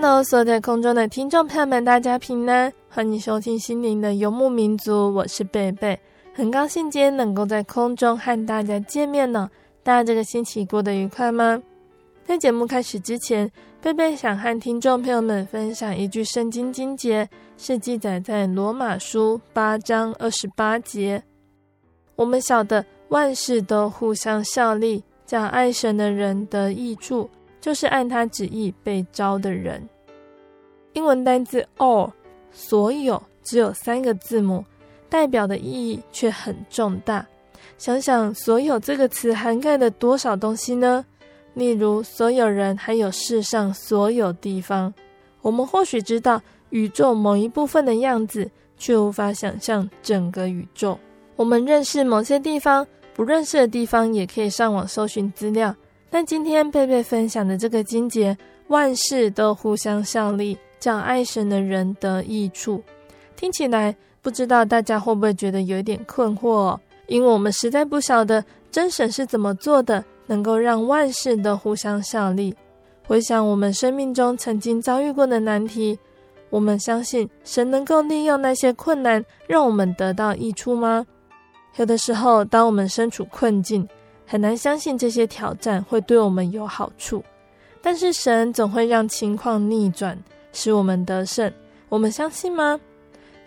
Hello，所有在空中的听众朋友们，大家平安，欢迎收听心灵的游牧民族，我是贝贝，很高兴今天能够在空中和大家见面呢。大家这个星期过得愉快吗？在节目开始之前，贝贝想和听众朋友们分享一句圣经经节，是记载在罗马书八章二十八节。我们晓得万事都互相效力，叫爱神的人得益处。就是按他旨意被招的人。英文单字 all 所有只有三个字母，代表的意义却很重大。想想“所有”这个词涵盖了多少东西呢？例如，所有人，还有世上所有地方。我们或许知道宇宙某一部分的样子，却无法想象整个宇宙。我们认识某些地方，不认识的地方也可以上网搜寻资料。但今天贝贝分享的这个经节，万事都互相效力，叫爱神的人得益处。听起来不知道大家会不会觉得有点困惑哦？因为我们实在不晓得真神是怎么做的，能够让万事都互相效力。回想我们生命中曾经遭遇过的难题，我们相信神能够利用那些困难，让我们得到益处吗？有的时候，当我们身处困境，很难相信这些挑战会对我们有好处，但是神总会让情况逆转，使我们得胜。我们相信吗？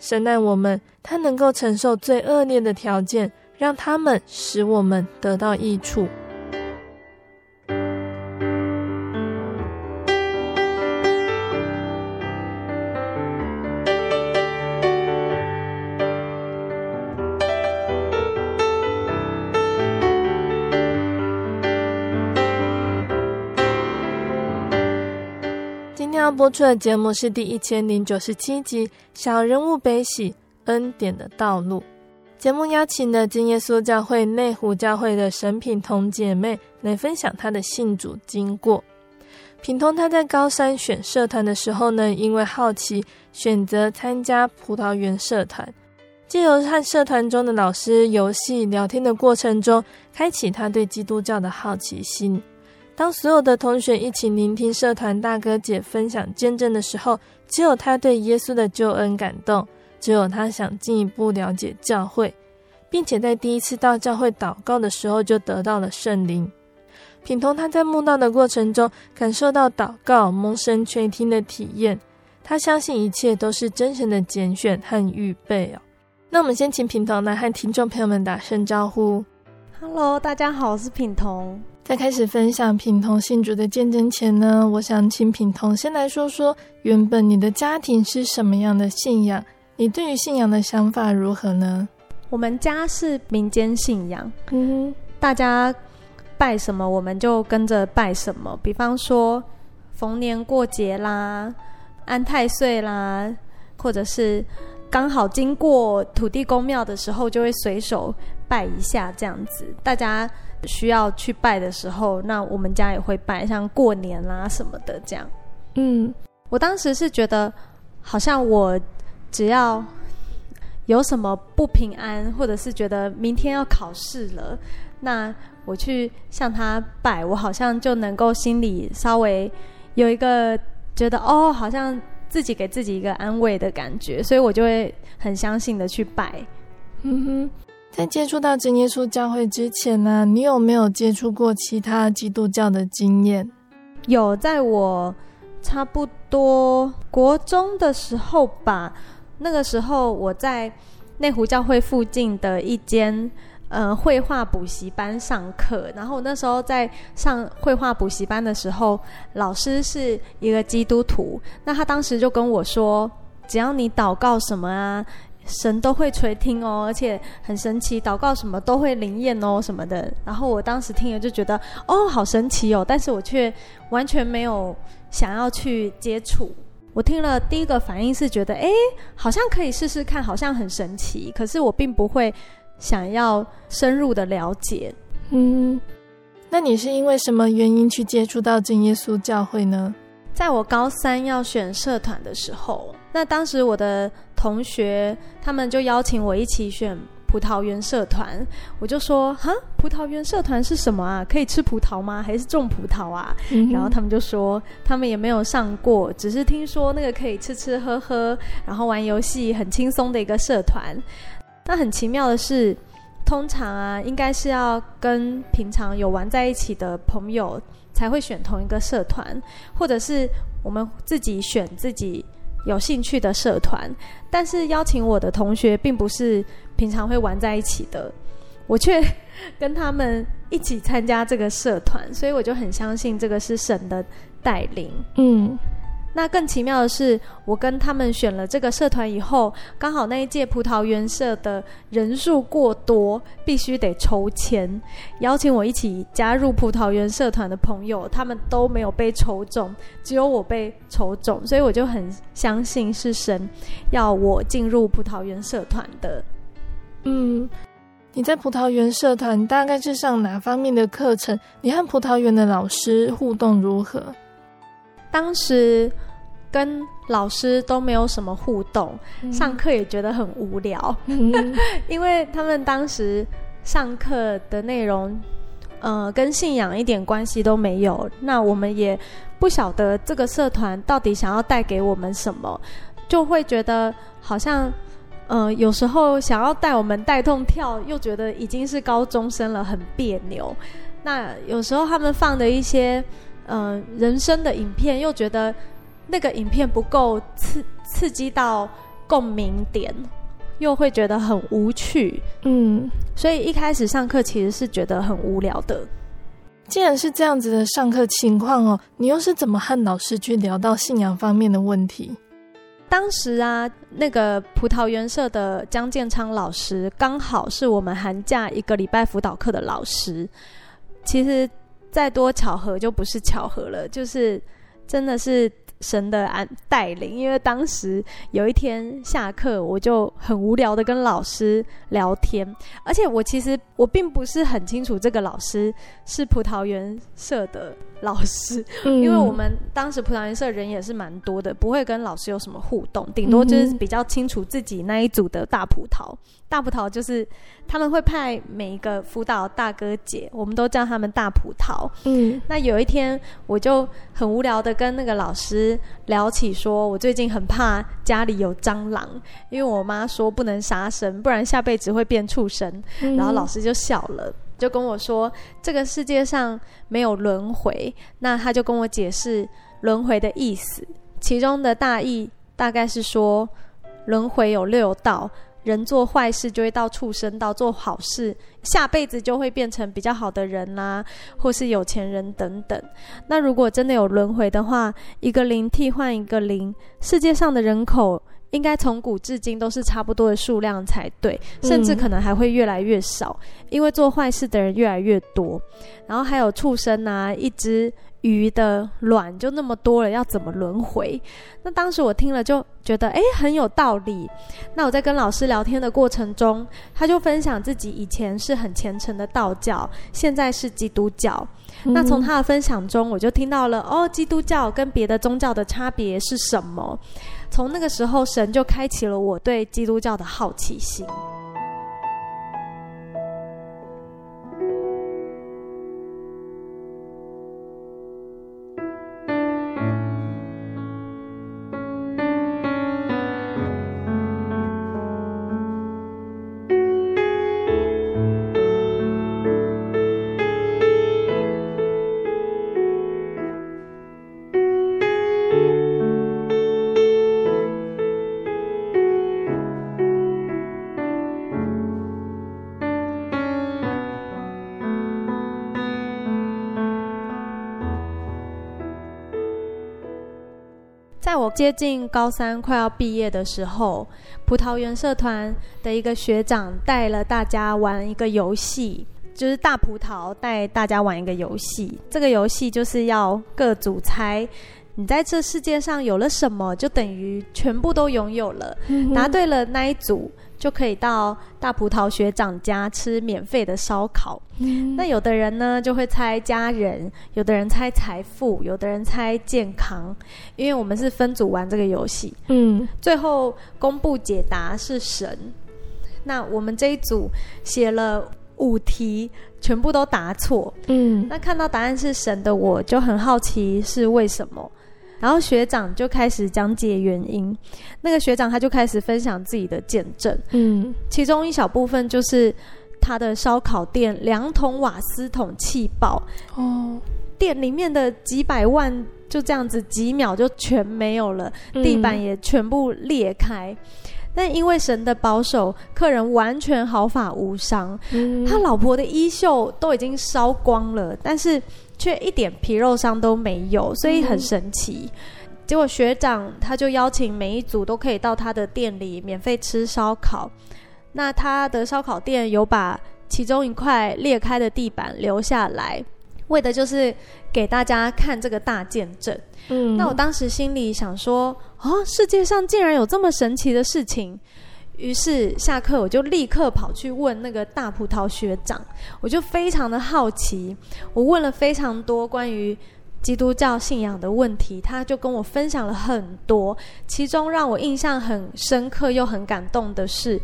神爱我们，他能够承受最恶劣的条件，让他们使我们得到益处。播出的节目是第一千零九十七集《小人物悲喜恩典的道路》。节目邀请了真耶稣教会内湖教会的沈品彤姐妹来分享她的信主经过。品彤她在高三选社团的时候呢，因为好奇选择参加葡萄园社团，借由和社团中的老师游戏聊天的过程中，开启她对基督教的好奇心。当所有的同学一起聆听社团大哥姐分享见证的时候，只有他对耶稣的救恩感动，只有他想进一步了解教会，并且在第一次到教会祷告的时候就得到了圣灵。品彤他在慕道的过程中感受到祷告蒙神垂听的体验，他相信一切都是真神的拣选和预备哦。那我们先请品彤来和听众朋友们打声招呼。Hello，大家好，我是品彤。在开始分享品同信主的见证前呢，我想请品同先来说说，原本你的家庭是什么样的信仰？你对于信仰的想法如何呢？我们家是民间信仰，嗯哼，大家拜什么我们就跟着拜什么。比方说逢年过节啦、安太岁啦，或者是刚好经过土地公庙的时候，就会随手拜一下这样子。大家。需要去拜的时候，那我们家也会拜，像过年啦什么的这样。嗯，我当时是觉得，好像我只要有什么不平安，或者是觉得明天要考试了，那我去向他拜，我好像就能够心里稍微有一个觉得哦，好像自己给自己一个安慰的感觉，所以我就会很相信的去拜。嗯哼，在接触到真耶稣教会之前呢、你有没有接触过其他基督教的经验？有，在我差不多国中的时候吧。那个时候我在内湖教会附近的一间呃绘画补习班上课，然后那时候在上绘画补习班的时候，老师是一个基督徒，那他当时就跟我说，只要你祷告什么啊，神都会垂听哦，而且很神奇，祷告什么都会灵验哦什么的。然后我当时听了就觉得哦，好神奇哦，但是我却完全没有想要去接触。我听了第一个反应是觉得，哎，好像可以试试看，好像很神奇。可是我并不会想要深入的了解。嗯，那你是因为什么原因去接触到真耶稣教会呢？在我高三要选社团的时候，那当时我的同学他们就邀请我一起选。葡萄园社团，我就说哈，葡萄园社团是什么啊？可以吃葡萄吗？还是种葡萄啊？嗯、然后他们就说，他们也没有上过，只是听说那个可以吃吃喝喝，然后玩游戏，很轻松的一个社团。那很奇妙的是，通常啊，应该是要跟平常有玩在一起的朋友才会选同一个社团，或者是我们自己选自己有兴趣的社团。但是邀请我的同学并不是。平常会玩在一起的，我却跟他们一起参加这个社团，所以我就很相信这个是神的带领。嗯，那更奇妙的是，我跟他们选了这个社团以后，刚好那一届葡萄园社的人数过多，必须得抽签，邀请我一起加入葡萄园社团的朋友，他们都没有被抽中，只有我被抽中，所以我就很相信是神要我进入葡萄园社团的。嗯，你在葡萄园社团大概是上哪方面的课程？你和葡萄园的老师互动如何？当时跟老师都没有什么互动，嗯、上课也觉得很无聊，嗯、因为他们当时上课的内容，呃，跟信仰一点关系都没有。那我们也不晓得这个社团到底想要带给我们什么，就会觉得好像。嗯、呃，有时候想要带我们带动跳，又觉得已经是高中生了，很别扭。那有时候他们放的一些嗯、呃、人生的影片，又觉得那个影片不够刺刺激到共鸣点，又会觉得很无趣。嗯，所以一开始上课其实是觉得很无聊的。既然是这样子的上课情况哦，你又是怎么和老师去聊到信仰方面的问题？当时啊，那个葡萄园社的江建昌老师刚好是我们寒假一个礼拜辅导课的老师。其实再多巧合就不是巧合了，就是真的是。神的安带领，因为当时有一天下课，我就很无聊的跟老师聊天，而且我其实我并不是很清楚这个老师是葡萄园社的老师，嗯、因为我们当时葡萄园社人也是蛮多的，不会跟老师有什么互动，顶多就是比较清楚自己那一组的大葡萄。大葡萄就是他们会派每一个辅导大哥姐，我们都叫他们大葡萄。嗯，那有一天我就很无聊的跟那个老师聊起，说我最近很怕家里有蟑螂，因为我妈说不能杀生，不然下辈子会变畜生。嗯，然后老师就笑了，就跟我说这个世界上没有轮回。那他就跟我解释轮回的意思，其中的大意大概是说轮回有六道。人做坏事就会到畜生道，做好事下辈子就会变成比较好的人啦、或是有钱人等等。那如果真的有轮回的话，一个灵替换一个灵，世界上的人口应该从古至今都是差不多的数量才对，甚至可能还会越来越少，嗯、因为做坏事的人越来越多。然后还有畜生啊，一只。鱼的卵就那么多了，要怎么轮回？那当时我听了就觉得，诶，很有道理。那我在跟老师聊天的过程中，他就分享自己以前是很虔诚的道教，现在是基督教。嗯、那从他的分享中，我就听到了，哦，基督教跟别的宗教的差别是什么？从那个时候，神就开启了我对基督教的好奇心。接近高三快要毕业的时候，葡萄园社团的一个学长带了大家玩一个游戏，就是大葡萄带大家玩一个游戏。这个游戏就是要各组猜，你在这世界上有了什么，就等于全部都拥有了。答对了那一组，就可以到大葡萄学长家吃免费的烧烤。嗯。那有的人呢就会猜家人，有的人猜财富，有的人猜健康，因为我们是分组玩这个游戏。嗯，最后公布解答是神。那我们这一组写了五题，全部都答错。嗯，那看到答案是神的，我就很好奇是为什么。然后学长就开始讲解原因，那个学长他就开始分享自己的见证，嗯，其中一小部分就是他的烧烤店两桶瓦斯桶气爆，哦，店里面的几百万就这样子几秒就全没有了，地板也全部裂开，嗯，但因为神的保守，客人完全毫发无伤，嗯，他老婆的衣袖都已经烧光了，但是。却一点皮肉伤都没有，所以很神奇。结果学长他就邀请每一组都可以到他的店里免费吃烧烤。那他的烧烤店有把其中一块裂开的地板留下来，为的就是给大家看这个大见证。嗯，那我当时心里想说：哦，世界上竟然有这么神奇的事情！于是下课我就立刻跑去问那个大葡萄学长，我就非常的好奇，我问了非常多关于基督教信仰的问题，他就跟我分享了很多。其中让我印象很深刻又很感动的是，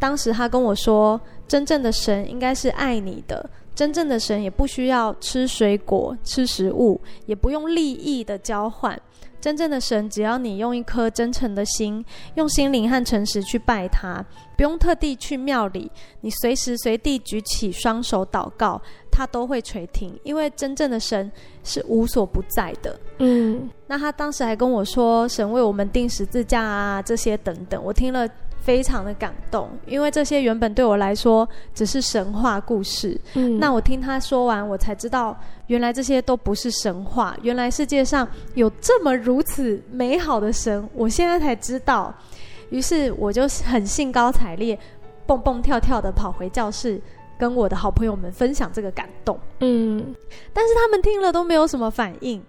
当时他跟我说，真正的神应该是爱你的，真正的神也不需要吃水果、吃食物，也不用利益的交换。真正的神，只要你用一颗真诚的心，用心灵和诚实去拜他，不用特地去庙里，你随时随地举起双手祷告，他都会垂听。因为真正的神是无所不在的。嗯，那他当时还跟我说，神为我们钉十字架啊，这些等等，我听了。非常的感动，因为这些原本对我来说只是神话故事。嗯，那我听他说完，我才知道原来这些都不是神话，原来世界上有这么如此美好的神，我现在才知道。于是我就很兴高采烈，蹦蹦跳跳的跑回教室，跟我的好朋友们分享这个感动。嗯，但是他们听了都没有什么反应，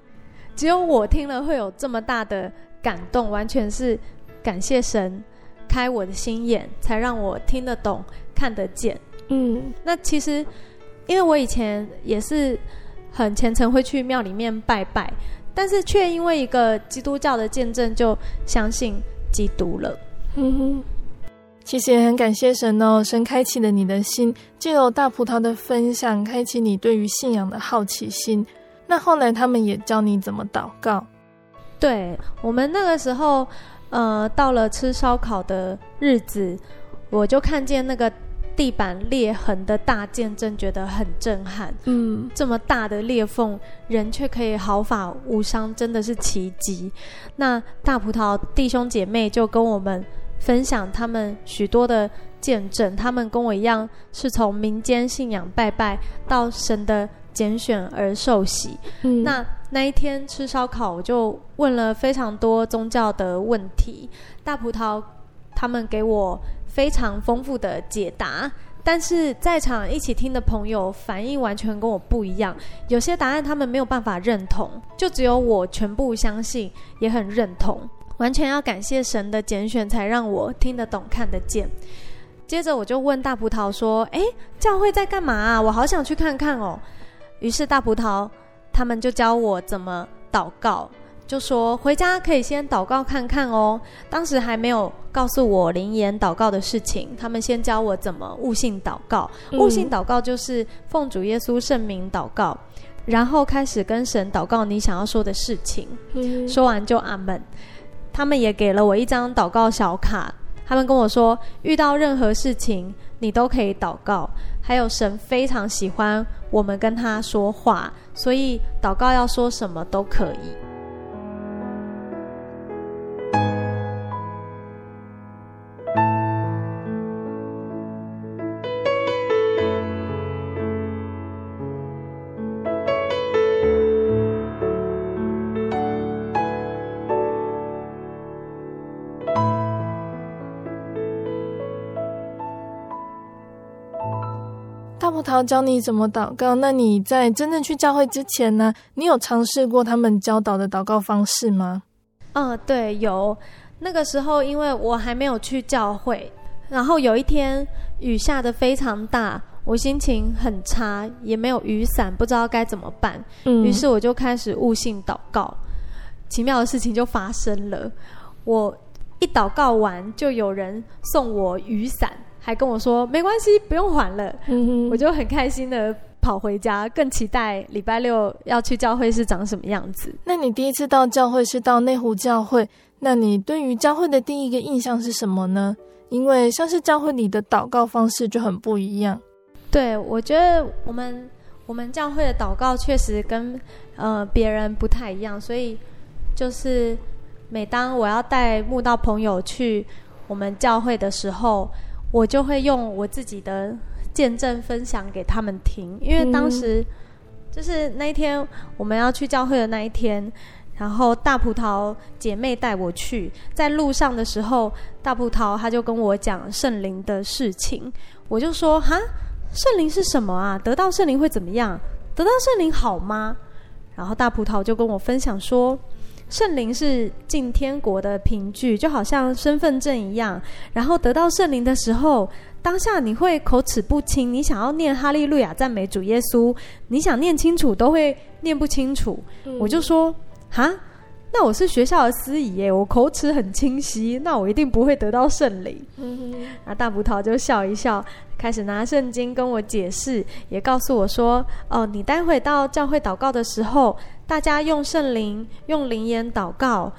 只有我听了会有这么大的感动，完全是感谢神。开我的心眼，才让我听得懂、看得见。嗯，那其实，因为我以前也是很虔诚，会去庙里面拜拜，但是却因为一个基督教的见证，就相信基督了。嗯哼，其实也很感谢神哦，神开启了你的心，借由大葡萄的分享，开启你对于信仰的好奇心。那后来他们也教你怎么祷告。对，我们那个时候。呃，到了吃烧烤的日子，我就看见那个地板裂痕的大见证，觉得很震撼。嗯，这么大的裂缝，人却可以毫发无伤，真的是奇迹。那大葡萄弟兄姐妹就跟我们分享他们许多的见证，他们跟我一样，是从民间信仰拜拜到神的拣选而受洗，嗯，那那一天吃烧烤，我就问了非常多宗教的问题。大葡萄他们给我非常丰富的解答，但是在场一起听的朋友反应完全跟我不一样。有些答案他们没有办法认同，就只有我全部相信，也很认同。完全要感谢神的拣选，才让我听得懂、看得见。接着我就问大葡萄说：“诶，教会在干嘛啊？我好想去看看哦。”于是大葡萄他们就教我怎么祷告，就说回家可以先祷告看看哦。当时还没有告诉我灵言祷告的事情，他们先教我怎么悟性祷告。嗯、悟性祷告就是奉主耶稣圣名祷告，然后开始跟神祷告你想要说的事情。嗯、说完就阿门。他们也给了我一张祷告小卡，他们跟我说遇到任何事情你都可以祷告，还有神非常喜欢我们跟他说话，所以祷告要说什么都可以。他教你怎么祷告，那你在真正去教会之前呢？你有尝试过他们教导的祷告方式吗？嗯，对，有。那个时候，因为我还没有去教会，然后有一天雨下的非常大，我心情很差，也没有雨伞，不知道该怎么办。嗯，于是我就开始悟性祷告，奇妙的事情就发生了。我一祷告完，就有人送我雨伞。还跟我说没关系，不用还了。我就很开心的跑回家，更期待礼拜六要去教会是长什么样子。那你第一次到教会是到内湖教会，那你对于教会的第一个印象是什么呢？因为像是教会里的祷告方式就很不一样。对，我觉得我们我们教会的祷告确实跟呃别人不太一样，所以就是每当我要带慕道朋友去我们教会的时候。我就会用我自己的见证分享给他们听，因为当时就是那一天我们要去教会的那一天，然后大葡萄姐妹带我去，在路上的时候，大葡萄他就跟我讲圣灵的事情，我就说哈，圣灵是什么啊？得到圣灵会怎么样？得到圣灵好吗？然后大葡萄就跟我分享说。圣灵是进天国的凭据，就好像身份证一样。然后得到圣灵的时候，当下你会口齿不清，你想要念哈利路亚赞美主耶稣，你想念清楚都会念不清楚。嗯、我就说，哈，那我是学校的司仪耶，我口齿很清晰，那我一定不会得到圣灵。嗯哼，那大葡萄就笑一笑，开始拿圣经跟我解释，也告诉我说，哦，你待会到教会祷告的时候。大家用圣灵、用灵言祷告。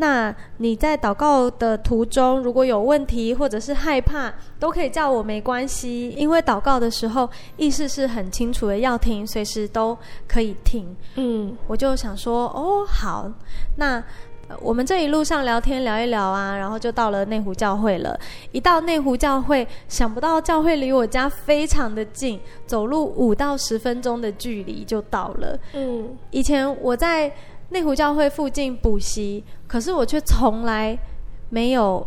那你在祷告的途中，如果有问题或者是害怕，都可以叫我，没关系。因为祷告的时候，意识是很清楚的，要停，随时都可以停。嗯，我就想说，哦，好，那。我们这一路上聊天聊一聊啊，然后就到了内湖教会了。一到内湖教会，想不到教会离我家非常的近，走路五到十分钟的距离就到了。嗯，以前我在内湖教会附近补习，可是我却从来没有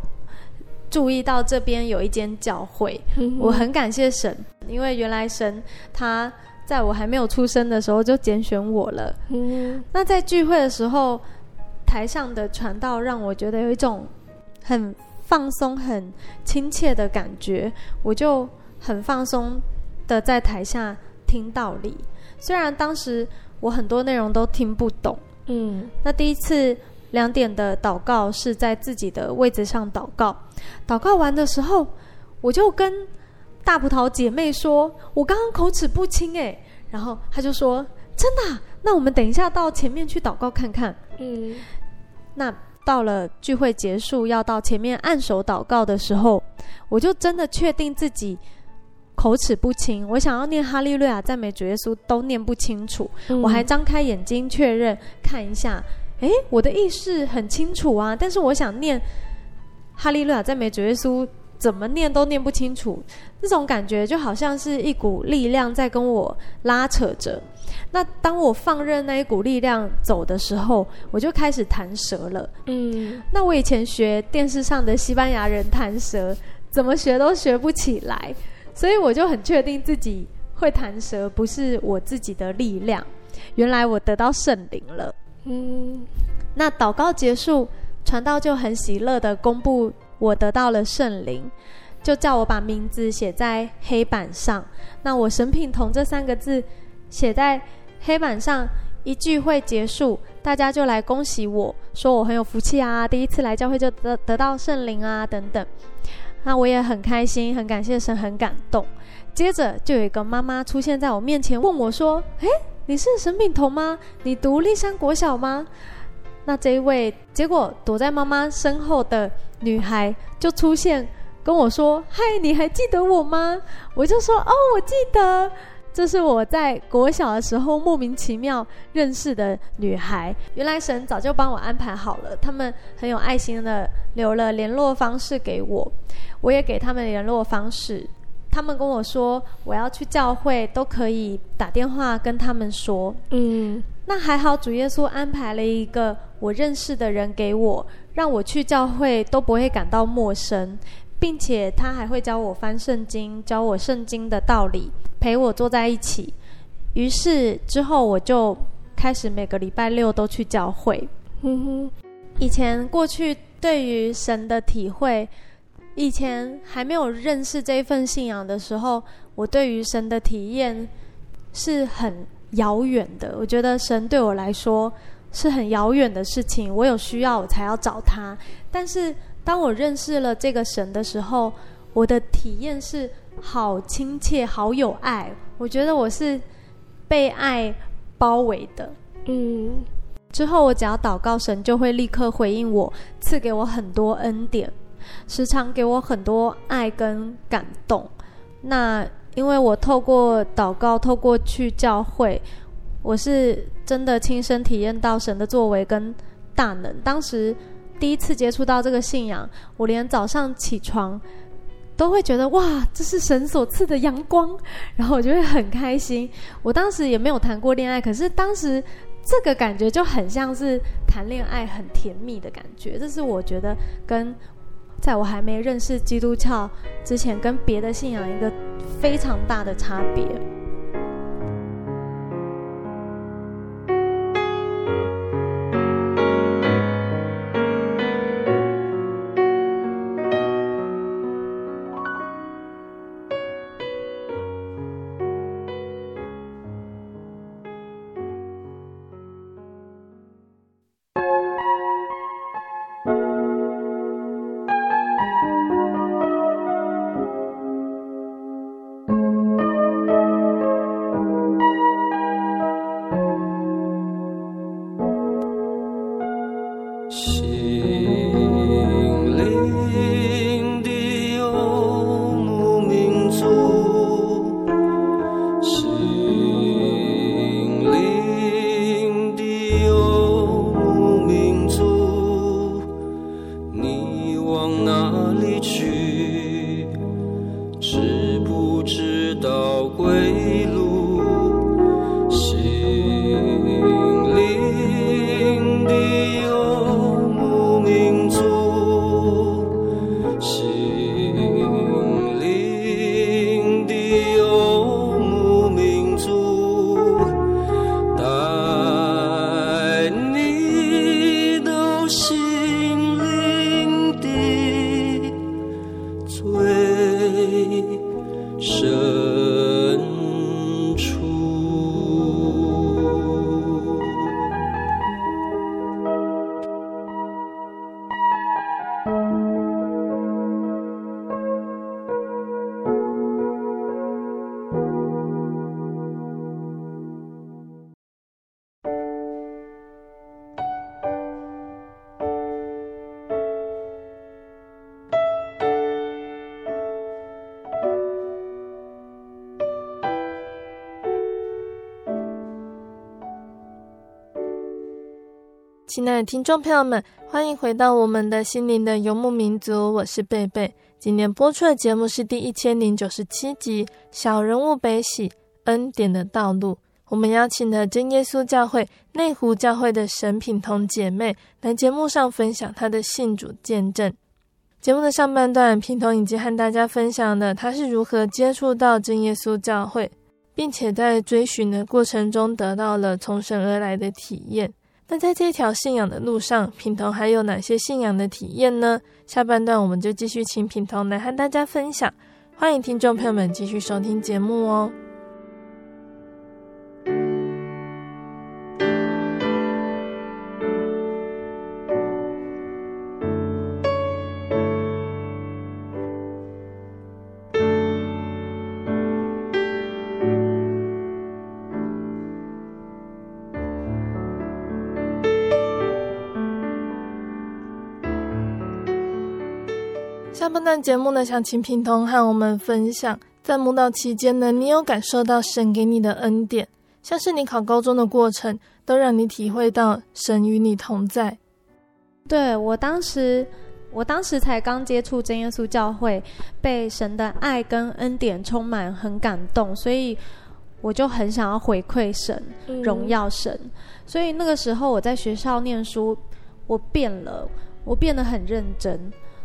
注意到这边有一间教会。嗯。我很感谢神，因为原来神他在我还没有出生的时候就拣选我了。嗯。那在聚会的时候。台上的传道让我觉得有一种很放松、很亲切的感觉，我就很放松的在台下听道理。虽然当时我很多内容都听不懂，嗯，那第一次两点的祷告是在自己的位置上祷告，祷告完的时候，我就跟大葡萄姐妹说：“我刚刚口齿不清诶。”然后她就说：“真的啊？那我们等一下到前面去祷告看看。”嗯。那到了聚会结束，要到前面按手祷告的时候，我就真的确定自己口齿不清，我想要念哈利路亚赞美主耶稣都念不清楚。嗯、我还张开眼睛确认看一下，诶，我的意识很清楚啊，但是我想念哈利路亚赞美主耶稣，怎么念都念不清楚。那种感觉就好像是一股力量在跟我拉扯着。那当我放任那一股力量走的时候，我就开始弹舌了。嗯，那我以前学电视上的西班牙人弹舌，怎么学都学不起来，所以我就很确定自己会弹舌不是我自己的力量。原来我得到圣灵了。嗯，那祷告结束，传道就很喜乐的公布我得到了圣灵，就叫我把名字写在黑板上。那我神品同这三个字写在。黑板上一聚会结束，大家就来恭喜我说我很有福气啊，第一次来教会就得得到圣灵啊等等。那我也很开心，很感谢神，很感动。接着就有一个妈妈出现在我面前，问我说：“诶，你是沈品彤吗？你读立山国小吗？”那这一位，结果躲在妈妈身后的女孩就出现跟我说：“嗨，你还记得我吗？”我就说：“哦，我记得。”这是我在国小的时候莫名其妙认识的女孩。原来神早就帮我安排好了，他们很有爱心的留了联络方式给我，我也给他们联络方式。他们跟我说我要去教会都可以打电话跟他们说。嗯，那还好，主耶稣安排了一个我认识的人给我，让我去教会都不会感到陌生。并且他还会教我翻圣经，教我圣经的道理，陪我坐在一起。于是之后我就开始每个礼拜六都去教会。嗯哼，以前过去对于神的体会，以前还没有认识这份信仰的时候，我对于神的体验是很遥远的。我觉得神对我来说是很遥远的事情，我有需要我才要找他，但是。当我认识了这个神的时候，我的体验是好亲切、好有爱。我觉得我是被爱包围的。嗯，之后我只要祷告，神就会立刻回应我，赐给我很多恩典，时常给我很多爱跟感动。那因为我透过祷告，透过去教会，我是真的亲身体验到神的作为跟大能。当时。第一次接触到这个信仰，我连早上起床都会觉得哇，这是神所赐的阳光，然后我就会很开心。我当时也没有谈过恋爱，可是当时这个感觉就很像是谈恋爱，很甜蜜的感觉。这是我觉得跟在我还没认识基督教之前，跟别的信仰一个非常大的差别。亲爱的听众朋友们，欢迎回到我们的心灵的游牧民族，我是贝贝。今天播出的节目是第一千零九十七集《小人物悲喜恩典的道路》。我们邀请了真耶稣教会内湖教会的沈品彤姐妹来节目上分享她的信主见证。节目的上半段，品彤已经和大家分享了她是如何接触到真耶稣教会，并且在追寻的过程中得到了从神而来的体验。那在这条信仰的路上，品彤还有哪些信仰的体验呢？下半段我们就继续请品彤来和大家分享。欢迎听众朋友们继续收听节目哦。下半段节目呢，想请品彤和我们分享，在慕道期间呢，你有感受到神给你的恩典，像是你考高中的过程，都让你体会到神与你同在。对，我当时，我当时才刚接触真耶稣教会，被神的爱跟恩典充满，很感动，所以我就很想要回馈神，荣耀神。嗯。所以那个时候我在学校念书，我变了，我变得很认真。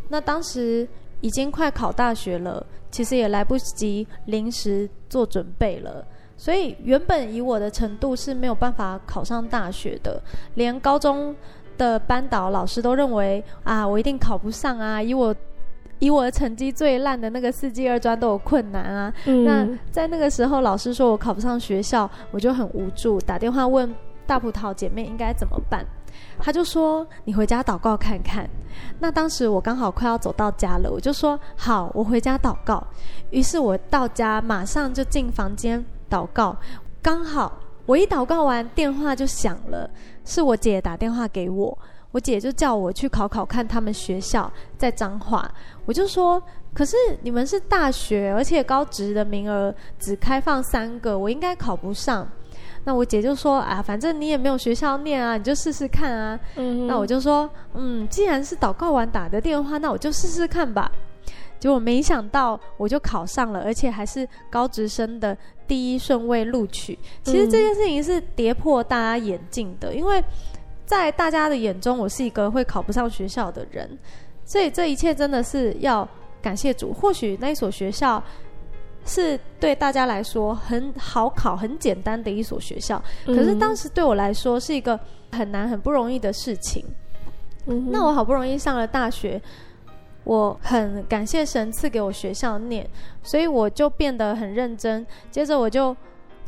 那当时已经快考大学了，其实也来不及临时做准备了。所以原本以我的程度是没有办法考上大学的，连高中的班导老师都认为啊，我一定考不上啊！以我以我的成绩最烂的那个四季二专都有困难啊。嗯。那在那个时候，老师说我考不上学校，我就很无助，打电话问大葡萄姐妹应该怎么办。他就说：“你回家祷告看看。”那当时我刚好快要走到家了，我就说：“好，我回家祷告。”于是我到家马上就进房间祷告，刚好。我一祷告完，电话就响了，是我姐打电话给我。我姐就叫我去考考看他们学校在彰化。我就说，可是你们是大学，而且高职的名额只开放三个，我应该考不上。那我姐就说啊，反正你也没有学校念啊，你就试试看啊。嗯。那我就说，嗯，既然是祷告完打的电话，那我就试试看吧。结果没想到，我就考上了，而且还是高职生的第一顺位录取。其实这件事情是跌破大家眼镜的，因为在大家的眼中，我是一个会考不上学校的人。所以这一切真的是要感谢主。或许那一所学校是对大家来说很好考、很简单的一所学校，可是当时对我来说是一个很难、很不容易的事情。那我好不容易上了大学。我很感谢神赐给我学校念，所以我就变得很认真。接着我就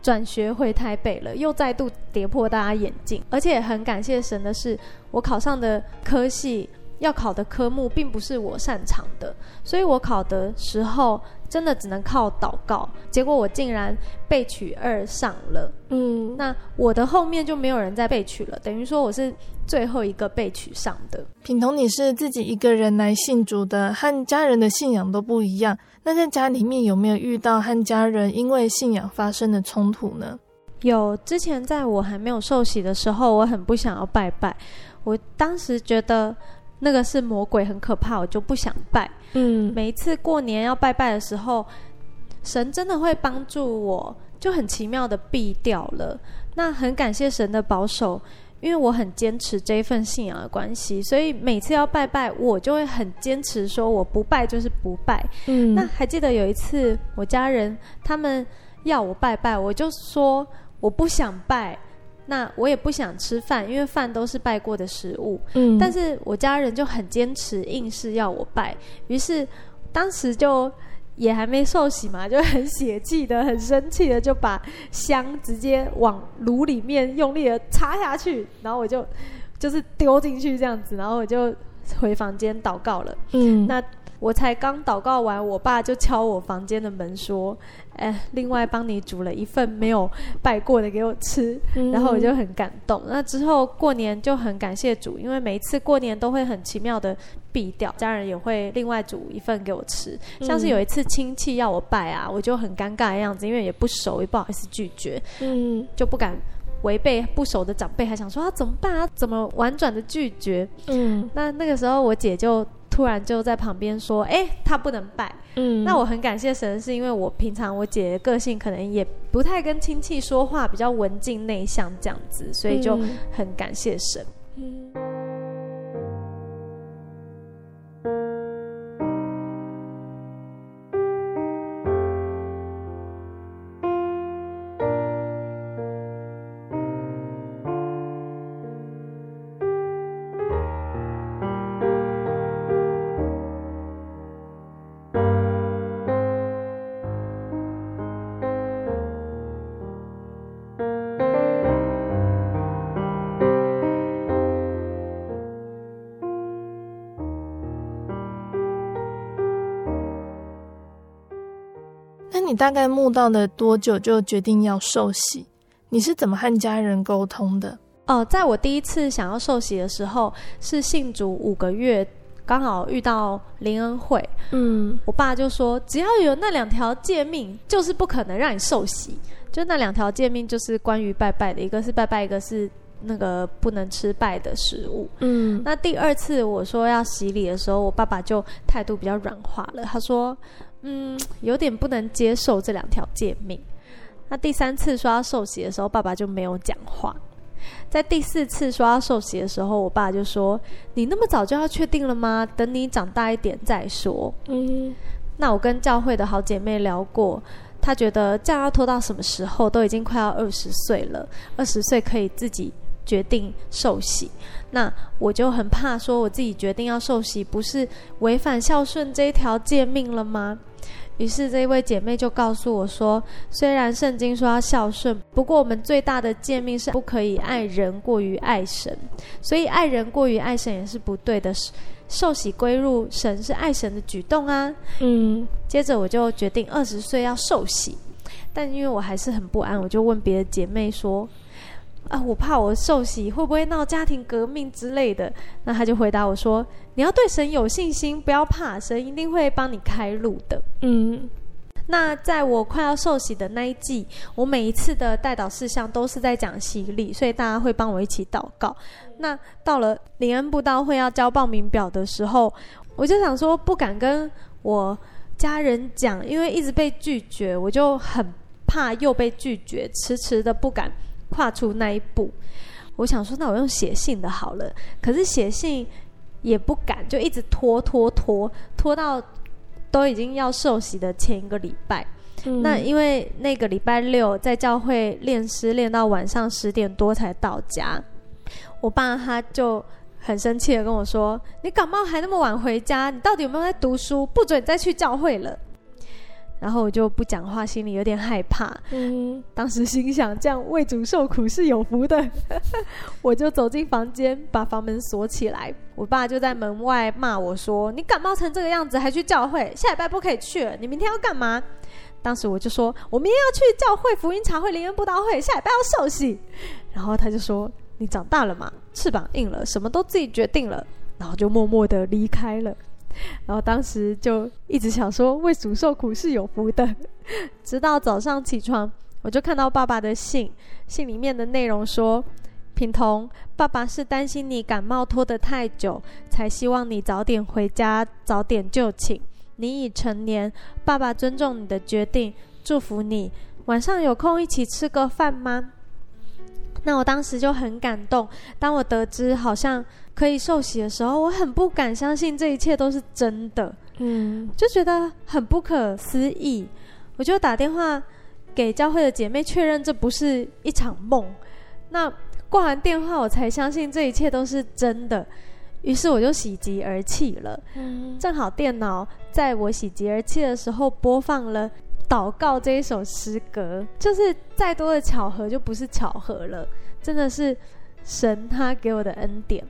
转学回台北了，又再度跌破大家眼镜。而且很感谢神的是，我考上的科系要考的科目并不是我擅长的，所以我考的时候真的只能靠祷告。结果我竟然被取二上了。嗯，那我的后面就没有人再被取了，等于说我是。最后一个被取上的品彤，你是自己一个人来信主的，和家人的信仰都不一样。那在家里面有没有遇到和家人因为信仰发生的冲突呢？有，之前在我还没有受洗的时候，我很不想要拜拜。我当时觉得那个是魔鬼，很可怕，我就不想拜。嗯，每一次过年要拜拜的时候，神真的会帮助我，就很奇妙的避掉了。那很感谢神的保守。因为我很坚持这一份信仰的关系，所以每次要拜拜，我就会很坚持说我不拜就是不拜。嗯，那还记得有一次我家人他们要我拜拜，我就说我不想拜，那我也不想吃饭，因为饭都是拜过的食物。嗯，但是我家人就很坚持，硬是要我拜，于是当时就。也还没受洗嘛，就很血气的、很生气的，就把香直接往炉里面用力的插下去，然后我就就是丢进去这样子，然后我就回房间祷告了。嗯，那。我才刚祷告完，我爸就敲我房间的门说：“哎，另外帮你煮了一份没有拜过的给我吃。嗯”然后我就很感动。那之后过年就很感谢主，因为每一次过年都会很奇妙的避掉，家人也会另外煮一份给我吃。像是有一次亲戚要我拜啊，我就很尴尬的样子，因为也不熟，也不好意思拒绝，嗯，就不敢违背不熟的长辈，还想说啊怎么办啊？怎么婉转的拒绝？嗯，那那个时候我姐就。突然就在旁边说：“哎、欸，他不能拜。”嗯，那我很感谢神，是因为我平常我姐的个性可能也不太跟亲戚说话，比较文静内向这样子，所以就很感谢神。嗯。你大概慕道了多久就决定要受洗？你是怎么和家人沟通的？哦，在我第一次想要受洗的时候，是信主五个月刚好遇到灵恩会，嗯，我爸就说，只要有那两条诫命，就是不可能让你受洗。就那两条诫命，就是关于拜拜的，一个是拜拜，一个是那个不能吃拜的食物。嗯，那第二次我说要洗礼的时候，我爸爸就态度比较软化了，他说，嗯，有点不能接受这两条诫命。那第三次说要受洗的时候，爸爸就没有讲话。在第四次说要受洗的时候，我爸就说：“你那么早就要确定了吗？等你长大一点再说。”嗯，那我跟教会的好姐妹聊过，她觉得这样要拖到什么时候？都已经快要二十岁了，二十岁可以自己决定受洗。那我就很怕说，我自己决定要受洗，不是违反孝顺这一条诫命了吗？于是这一位姐妹就告诉我说：“虽然圣经说要孝顺，不过我们最大的诫命是不可以爱人过于爱神，所以爱人过于爱神也是不对的。受洗归入神是爱神的举动啊。”嗯，接着我就决定二十岁要受洗，但因为我还是很不安，我就问别的姐妹说。啊，我怕我受洗会不会闹家庭革命之类的？那他就回答我说：“你要对神有信心，不要怕，神一定会帮你开路的。”嗯，那在我快要受洗的那一季，我每一次的代祷事项都是在讲洗礼，所以大家会帮我一起祷告。那到了林恩布道会要交报名表的时候，我就想说不敢跟我家人讲，因为一直被拒绝，我就很怕又被拒绝，迟迟的不敢。跨出那一步，我想说，那我用写信的好了。可是写信也不敢，就一直拖拖拖，拖到都已经要受洗的前一个礼拜。嗯。那因为那个礼拜六在教会练诗，练到晚上十点多才到家。我爸他就很生气的跟我说：“你感冒还那么晚回家，你到底有没有在读书？不准再去教会了。”然后我就不讲话，心里有点害怕。嗯，当时心想，这样为主受苦是有福的。我就走进房间，把房门锁起来。我爸就在门外骂我说：“你感冒成这个样子还去教会？下礼拜不可以去了。你明天要干嘛？”当时我就说：“我明天要去教会福音茶会、灵恩布道会，下礼拜要受洗。”然后他就说：“你长大了嘛，翅膀硬了，什么都自己决定了。”然后就默默的离开了。然后当时就一直想说，为主受苦是有福的。直到早上起床，我就看到爸爸的信，信里面的内容说：“品彤，爸爸是担心你感冒拖得太久，才希望你早点回家，早点就寝。你已成年，爸爸尊重你的决定，祝福你。晚上有空一起吃个饭吗？”那我当时就很感动。当我得知好像可以受洗的时候，我很不敢相信这一切都是真的，嗯，就觉得很不可思议。我就打电话给教会的姐妹确认这不是一场梦。那挂完电话，我才相信这一切都是真的。于是我就喜极而泣了。嗯，正好电脑在我喜极而泣的时候播放了。祷告这一首诗歌，就是再多的巧合就不是巧合了，真的是神他给我的恩典，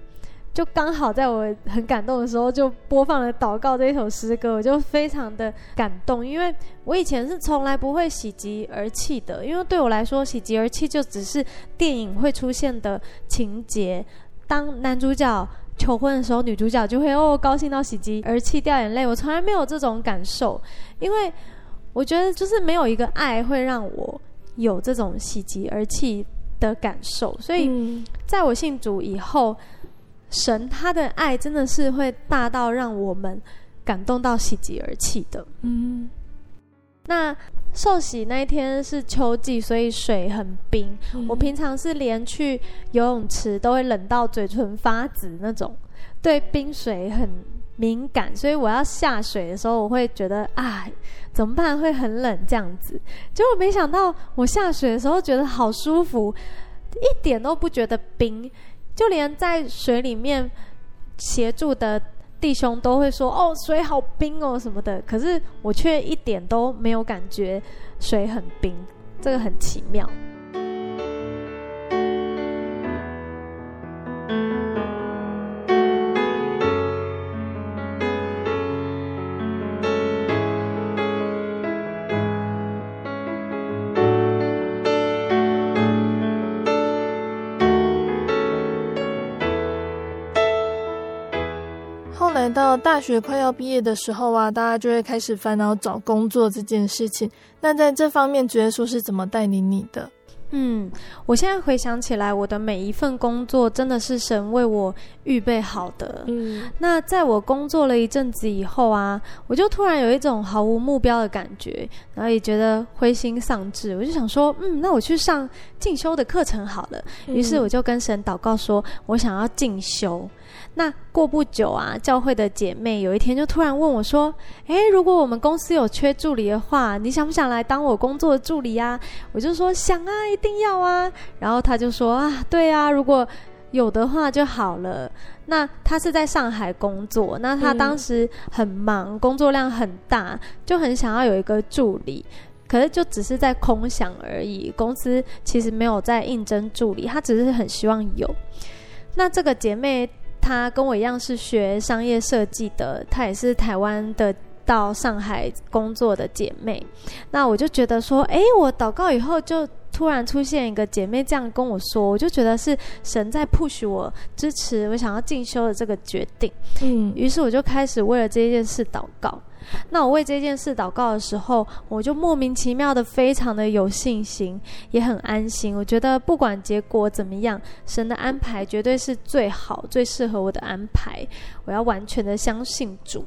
就刚好在我很感动的时候就播放了祷告这一首诗歌，我就非常的感动，因为我以前是从来不会喜极而泣的，因为对我来说喜极而泣就只是电影会出现的情节，当男主角求婚的时候，女主角就会哦高兴到喜极而泣掉眼泪，我从来没有这种感受，因为。我觉得就是没有一个爱会让我有这种喜极而泣的感受，所以在我信主以后，神他的爱真的是会大到让我们感动到喜极而泣的。嗯，那受洗那一天是秋季，所以水很冰。嗯。我平常是连去游泳池都会冷到嘴唇发紫那种，对冰水很敏感，所以我要下水的时候，我会觉得啊。怎么办？会很冷这样子，结果没想到我下水的时候觉得好舒服，一点都不觉得冰，就连在水里面协助的弟兄都会说：“哦，水好冰哦什么的。”可是我却一点都没有感觉水很冰，这个很奇妙。到大学快要毕业的时候啊，大家就会开始烦恼找工作这件事情。那在这方面，觉得说是怎么带领你的？嗯，我现在回想起来，我的每一份工作真的是神为我预备好的。嗯，那在我工作了一阵子以后啊，我就突然有一种毫无目标的感觉，然后也觉得灰心丧志。我就想说，嗯，那我去上进修的课程好了。于是我就跟神祷告说，我想要进修。那过不久啊，教会的姐妹有一天就突然问我说：“诶，如果我们公司有缺助理的话，你想不想来当我工作的助理啊？”我就说：“想啊，一定要啊。”然后她就说：“啊，对啊，如果有的话就好了。”那她是在上海工作，那她当时很忙，工作量很大，就很想要有一个助理，可是就只是在空想而已。公司其实没有在应征助理，她只是很希望有。那这个姐妹。她跟我一样是学商业设计的，她也是台湾的到上海工作的姐妹。那我就觉得说，诶，我祷告以后就突然出现一个姐妹这样跟我说，我就觉得是神在 push 我，支持我想要进修的这个决定。嗯，于是我就开始为了这件事祷告。那我为这件事祷告的时候，我就莫名其妙的非常的有信心，也很安心。我觉得不管结果怎么样，神的安排绝对是最好、最适合我的安排。我要完全的相信主。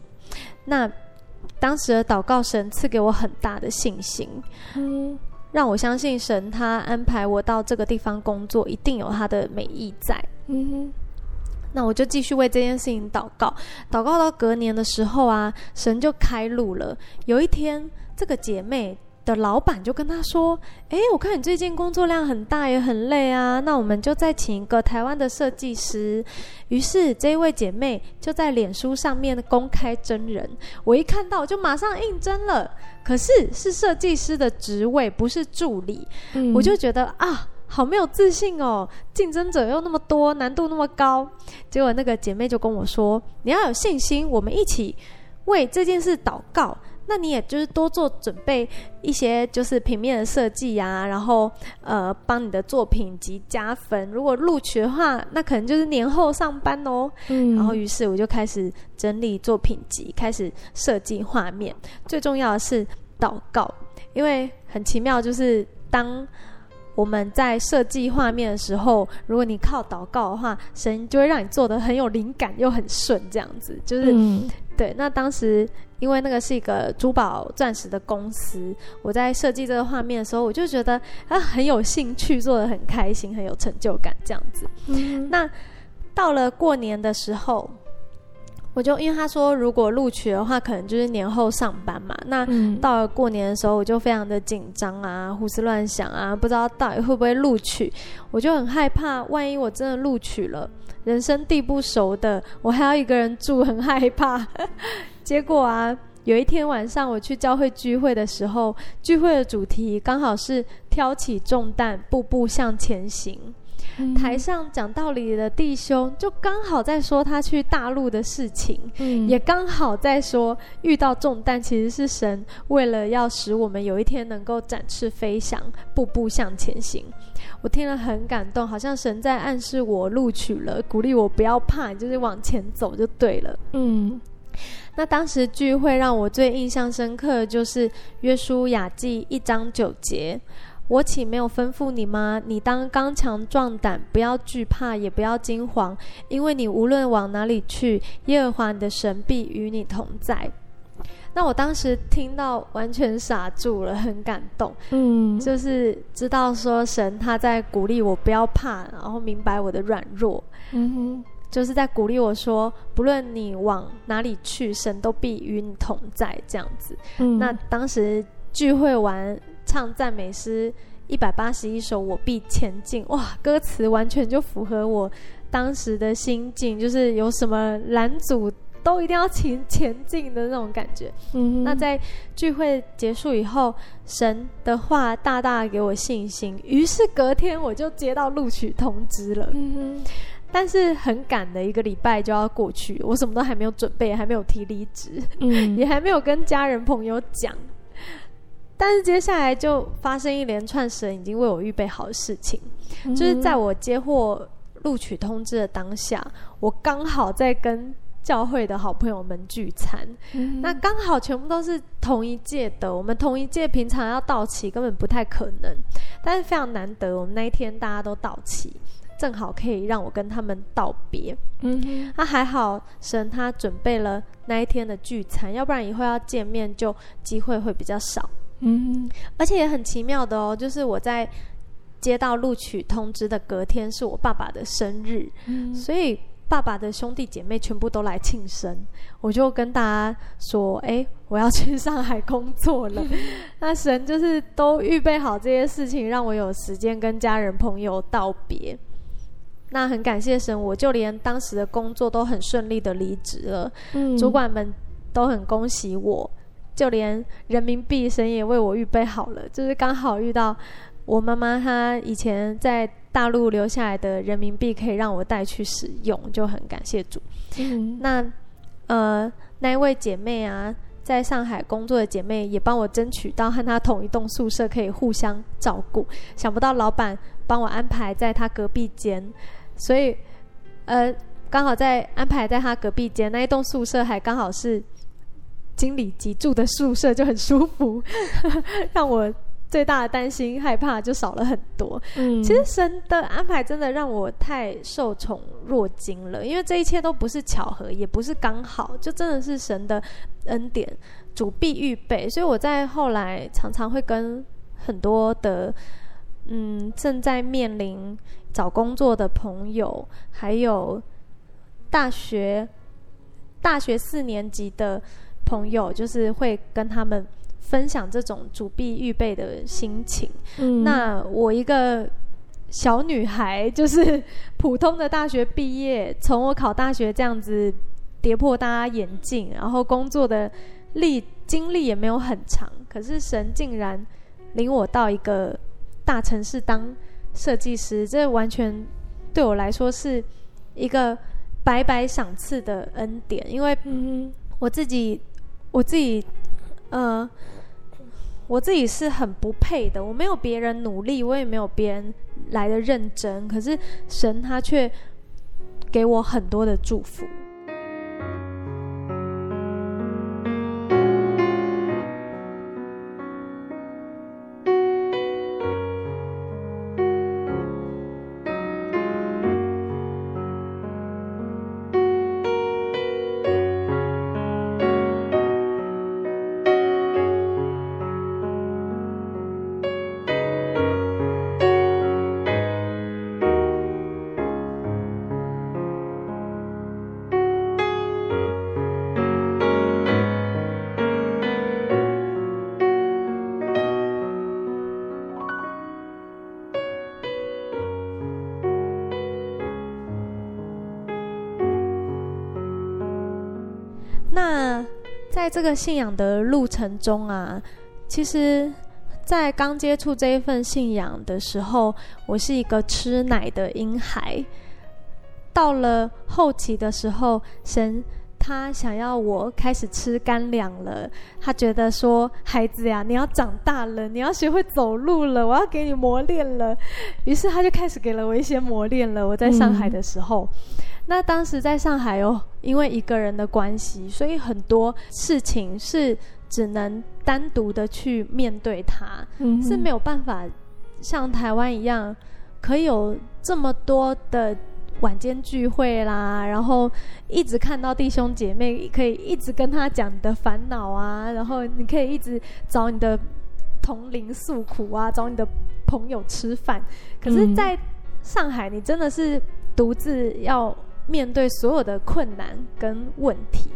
那当时的祷告，神赐给我很大的信心，嗯，让我相信神他安排我到这个地方工作，一定有他的美意在。嗯哼。那我就继续为这件事情祷告，祷告到隔年的时候啊，神就开路了。有一天，这个姐妹的老板就跟她说：“诶，我看你最近工作量很大，也很累啊，那我们就再请一个台湾的设计师。”于是，这一位姐妹就在脸书上面公开真人。我一看到，就马上应征了。可是，是设计师的职位，不是助理。嗯。我就觉得啊。好没有自信哦，竞争者又那么多，难度那么高。结果那个姐妹就跟我说：“你要有信心，我们一起为这件事祷告。那你也就是多做准备一些，就是平面的设计呀，然后呃，帮你的作品集加分。如果录取的话，那可能就是年后上班哦。嗯，然后于是我就开始整理作品集，开始设计画面。最重要的是祷告，因为很奇妙，就是当。我们在设计画面的时候，如果你靠祷告的话，神就会让你做的很有灵感又很顺，这样子就是、嗯、对。那当时因为那个是一个珠宝钻石的公司，我在设计这个画面的时候，我就觉得啊很有兴趣，做的很开心，很有成就感，这样子。嗯、那到了过年的时候。我就因为他说，如果录取的话，可能就是年后上班嘛。那到了过年的时候，我就非常的紧张啊，胡思乱想啊，不知道到底会不会录取。我就很害怕，万一我真的录取了，人生地不熟的，我还要一个人住，很害怕。结果啊，有一天晚上我去教会聚会的时候，聚会的主题刚好是挑起重担，步步向前行。台上讲道理的弟兄，就刚好在说他去大陆的事情，嗯、也刚好在说遇到重担，其实是神为了要使我们有一天能够展翅飞翔，步步向前行。我听了很感动，好像神在暗示我录取了，鼓励我不要怕，就是往前走就对了。嗯，那当时聚会让我最印象深刻的就是约书亚记一章九节。我岂没有吩咐你吗？你当刚强壮胆，不要惧怕，也不要惊慌，因为你无论往哪里去，耶和华你的神必与你同在。那我当时听到完全傻住了，很感动。嗯，就是知道说神他在鼓励我不要怕，然后明白我的软弱。嗯哼，就是在鼓励我说，不论你往哪里去，神都必与你同在。这样子。嗯，那当时聚会完。唱赞美诗一百八十一首，我必前进。哇，歌词完全就符合我当时的心境，就是有什么拦阻都一定要前前进的那种感觉。嗯，那在聚会结束以后，神的话大大给我信心，于是隔天我就接到录取通知了。嗯，但是很赶的一个礼拜就要过去，我什么都还没有准备，还没有提离职，嗯，也还没有跟家人朋友讲。但是接下来就发生一连串神已经为我预备好的事情，就是在我接获录取通知的当下，我刚好在跟教会的好朋友们聚餐，嗯、那刚好全部都是同一届的。我们同一届平常要到齐根本不太可能，但是非常难得，我们那一天大家都到齐，正好可以让我跟他们道别。嗯，那、啊、还好，神他准备了那一天的聚餐，要不然以后要见面就机会会比较少。嗯，而且也很奇妙的哦，就是我在接到录取通知的隔天是我爸爸的生日，嗯、所以。爸爸的兄弟姐妹全部都来庆生，我就跟大家说：“哎，我要去上海工作了。”那神就是都预备好这些事情，让我有时间跟家人朋友道别。那很感谢神，我就连当时的工作都很顺利的离职了。嗯，主管们都很恭喜我，就连人民币神也为我预备好了，就是刚好遇到我妈妈她以前在。大陆留下来的人民币可以让我带去使用，就很感谢主。嗯，那呃，那一位姐妹啊，在上海工作的姐妹也帮我争取到和她同一栋宿舍，可以互相照顾。想不到老板帮我安排在她隔壁间，所以呃，刚好在安排在她隔壁间那一栋宿舍，还刚好是经理级住的宿舍，就很舒服，让我。最大的担心、害怕就少了很多。嗯，其实神的安排真的让我太受宠若惊了，因为这一切都不是巧合，也不是刚好，就真的是神的恩典，主必预备。所以我在后来常常会跟很多的嗯正在面临找工作的朋友，还有大学大学四年级的朋友，就是会跟他们。分享这种主币预备的心情。嗯，那我一个小女孩，就是普通的大学毕业，从我考大学这样子跌破大家眼镜，然后工作的历经历也没有很长，可是神竟然领我到一个大城市当设计师，这完全对我来说是一个白白赏赐的恩典，因为我自己，我自己，呃。我自己是很不配的，我没有别人努力，我也没有别人来的认真，可是神他却给我很多的祝福。这个信仰的路程中啊，其实，在刚接触这一份信仰的时候，我是一个吃奶的婴孩。到了后期的时候，神他想要我开始吃干粮了。他觉得说：“孩子呀，你要长大了，你要学会走路了，我要给你磨练了。”于是他就开始给了我一些磨练了。我在上海的时候。那当时在上海哦，因为一个人的关系，所以很多事情是只能单独的去面对它，嗯，是没有办法像台湾一样，可以有这么多的晚间聚会啦，然后一直看到弟兄姐妹，可以一直跟他讲你的烦恼啊，然后你可以一直找你的同龄诉苦啊，找你的朋友吃饭。可是，在上海，你真的是独自要。面对所有的困难跟问题，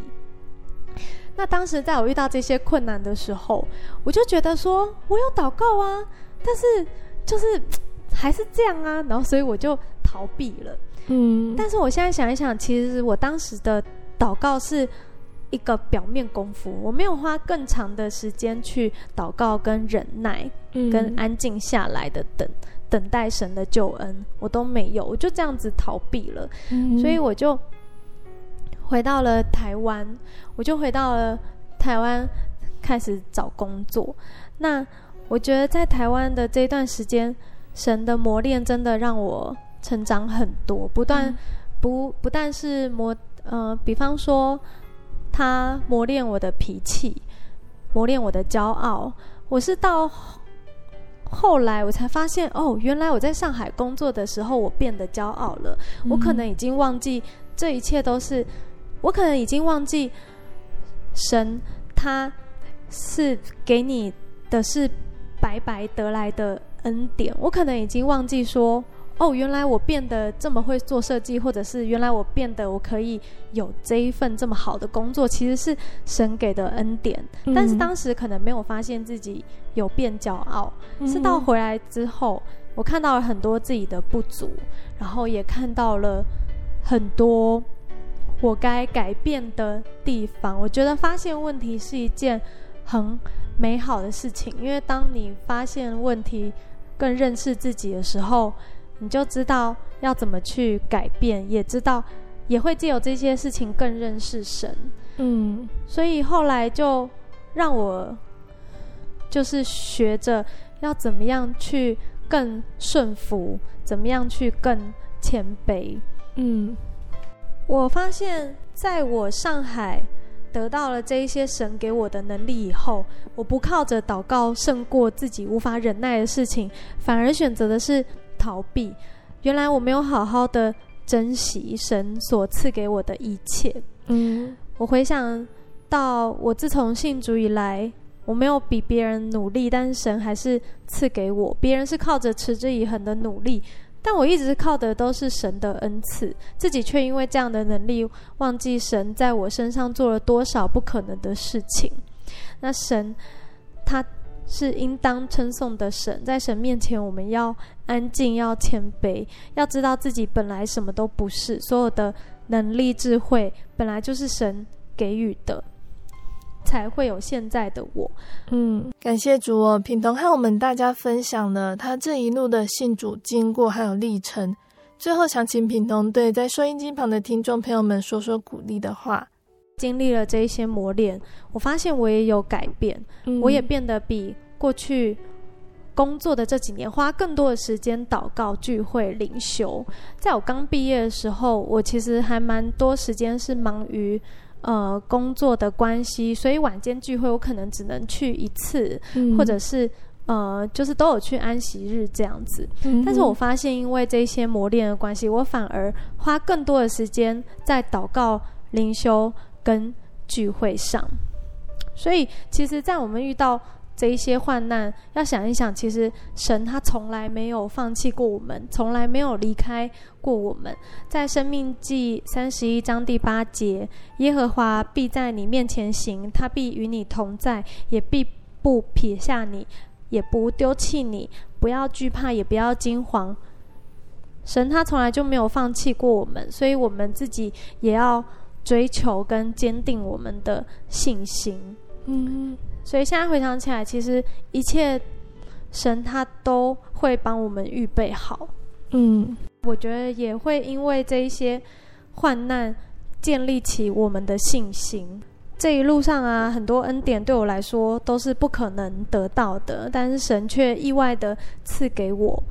那当时在我遇到这些困难的时候，我就觉得说，我有祷告啊，但是就是 还是这样啊，然后所以我就逃避了。嗯，但是我现在想一想，其实我当时的祷告是一个表面功夫，我没有花更长的时间去祷告跟忍耐，跟安静下来的等。等待神的救恩，我都没有，我就这样子逃避了，嗯、所以我就回到了台湾，我就回到了台湾开始找工作。那我觉得在台湾的这段时间，神的磨练真的让我成长很多，不断、嗯、不不但是磨呃，比方说，他磨练我的脾气，磨练我的骄傲。我是到后来我才发现，哦，原来我在上海工作的时候，我变得骄傲了。嗯。我可能已经忘记这一切都是，我可能已经忘记神他是给你的是白白得来的恩典。我可能已经忘记说。哦，原来我变得这么会做设计，或者是原来我变得我可以有这一份这么好的工作，其实是神给的恩典。嗯。但是当时可能没有发现自己有变骄傲，嗯。是到回来之后，我看到了很多自己的不足，然后也看到了很多我该改变的地方。我觉得发现问题是一件很美好的事情，因为当你发现问题，更认识自己的时候。你就知道要怎么去改变，也知道也会借由这些事情更认识神。嗯，所以后来就让我就是学着要怎么样去更顺服，怎么样去更谦卑。嗯，我发现在我上海得到了这一些神给我的能力以后，我不靠着祷告胜过自己无法忍耐的事情，反而选择的是。逃避，原来我没有好好的珍惜神所赐给我的一切。嗯，我回想到我自从信主以来，我没有比别人努力，但是神还是赐给我。别人是靠着持之以恒的努力，但我一直靠的都是神的恩赐，自己却因为这样的能力，忘记神在我身上做了多少不可能的事情。那神，他。是应当称颂的神，在神面前，我们要安静，要谦卑，要知道自己本来什么都不是，所有的能力、智慧本来就是神给予的，才会有现在的我。嗯，感谢主哦，品彤和我们大家分享了他这一路的信主经过还有历程。最后，想请品彤对在收音机旁的听众朋友们说说鼓励的话。经历了这一些磨练，我发现我也有改变，嗯、我也变得比过去工作的这几年花更多的时间祷告、聚会、灵修。在我刚毕业的时候，我其实还蛮多时间是忙于呃工作的关系，所以晚间聚会我可能只能去一次，嗯、或者是呃就是都有去安息日这样子。嗯、但是我发现，因为这些磨练的关系，我反而花更多的时间在祷告、灵修。跟聚会上，所以其实，在我们遇到这一些患难，要想一想，其实神他从来没有放弃过我们，从来没有离开过我们。在生命记三十一章第八节，耶和华必在你面前行，他必与你同在，也必不撇下你，也不丢弃你。不要惧怕，也不要惊惶。神他从来就没有放弃过我们，所以我们自己也要。追求跟坚定我们的信心，嗯，所以现在回想起来，其实一切神他都会帮我们预备好，嗯，我觉得也会因为这一些患难建立起我们的信心。这一路上啊，很多恩典对我来说都是不可能得到的，但是神却意外的赐给我。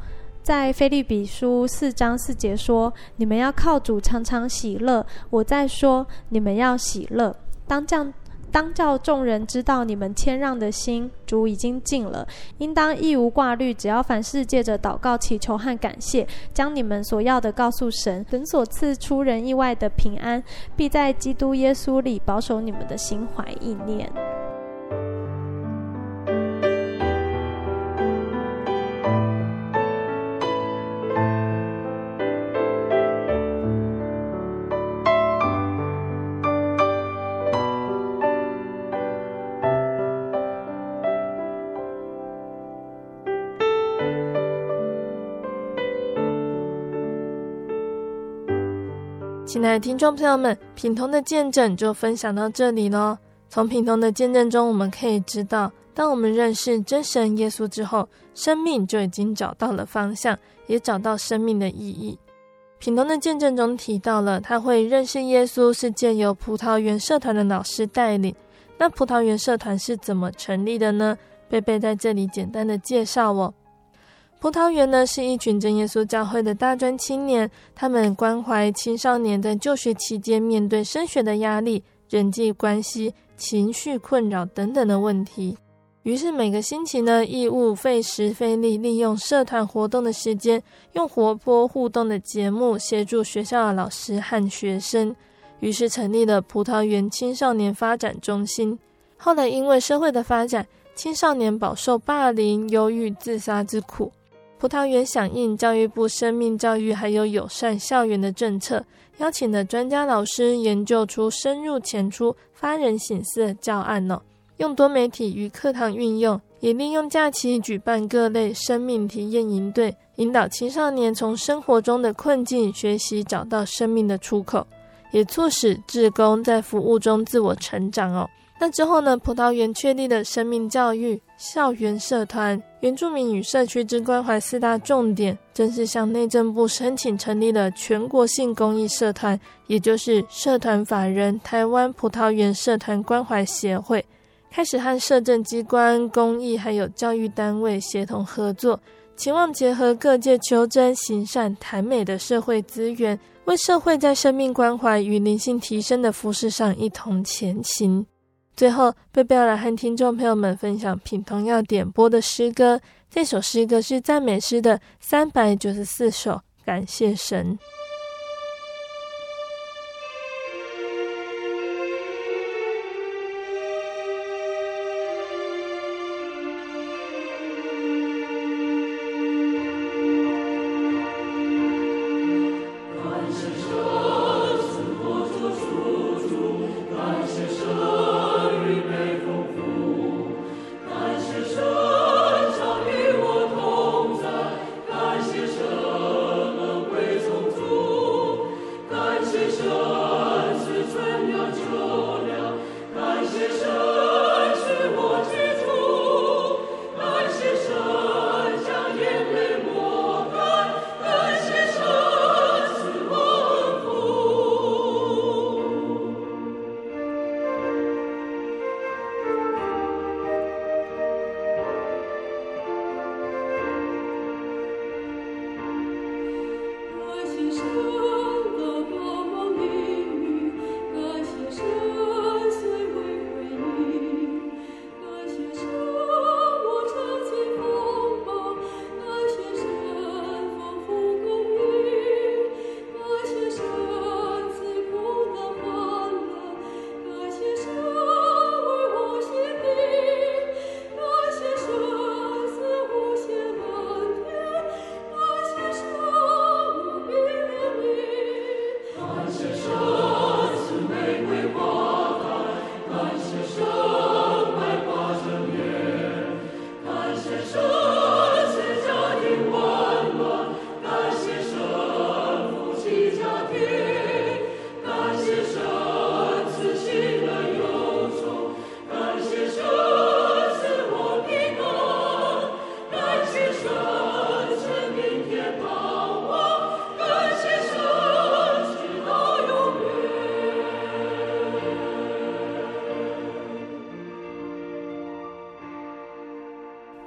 在腓利比书四章四节说：“你们要靠主常常喜乐。”我在说：“你们要喜乐。”当将当叫众人知道你们谦让的心，主已经尽了。应当一无挂虑，只要凡事借着祷告、祈求和感谢，将你们所要的告诉神。神所赐出人意外的平安，必在基督耶稣里保守你们的心怀意念。亲爱的听众朋友们，品彤的见证就分享到这里喽。从品彤的见证中，我们可以知道，当我们认识真神耶稣之后，生命就已经找到了方向，也找到生命的意义。品彤的见证中提到了，他会认识耶稣是借由葡萄园社团的老师带领。那葡萄园社团是怎么成立的呢？贝贝在这里简单的介绍哦。葡萄园呢，是一群真耶稣教会的大专青年，他们关怀青少年在就学期间面对升学的压力、人际关系、情绪困扰等等的问题。于是每个星期呢，义务费时费力，利用社团活动的时间，用活泼互动的节目协助学校的老师和学生。于是成立了葡萄园青少年发展中心。后来因为社会的发展，青少年饱受霸凌、忧郁、自杀之苦。葡萄园响应教育部生命教育还有友善校园的政策，邀请了专家老师研究出深入浅出、发人省思的教案呢。用多媒体与课堂运用，也利用假期举办各类生命体验营队，引导青少年从生活中的困境学习找到生命的出口，也促使志工在服务中自我成长哦。那之后呢，葡萄园确立了生命教育、校园社团、原住民与社区之关怀四大重点，正式向内政部申请成立了全国性公益社团，也就是社团法人台湾葡萄园社团关怀协会。开始和社政机关、公益还有教育单位协同合作，期望结合各界求真、行善、谈美的社会资源，为社会在生命关怀与灵性提升的服饰上一同前行。最后，贝贝要来和听众朋友们分享品彤要点播的诗歌，这首诗歌是赞美诗的三百九十四首，感谢神。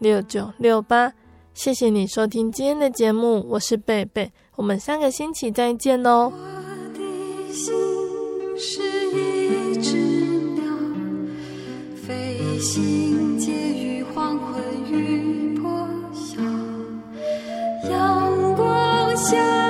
六九六八，谢谢你收听今天的节目，我是贝贝，我们下个星期再见哦。我的心是一只鸟，飞行结于黄昏与破晓，阳光下。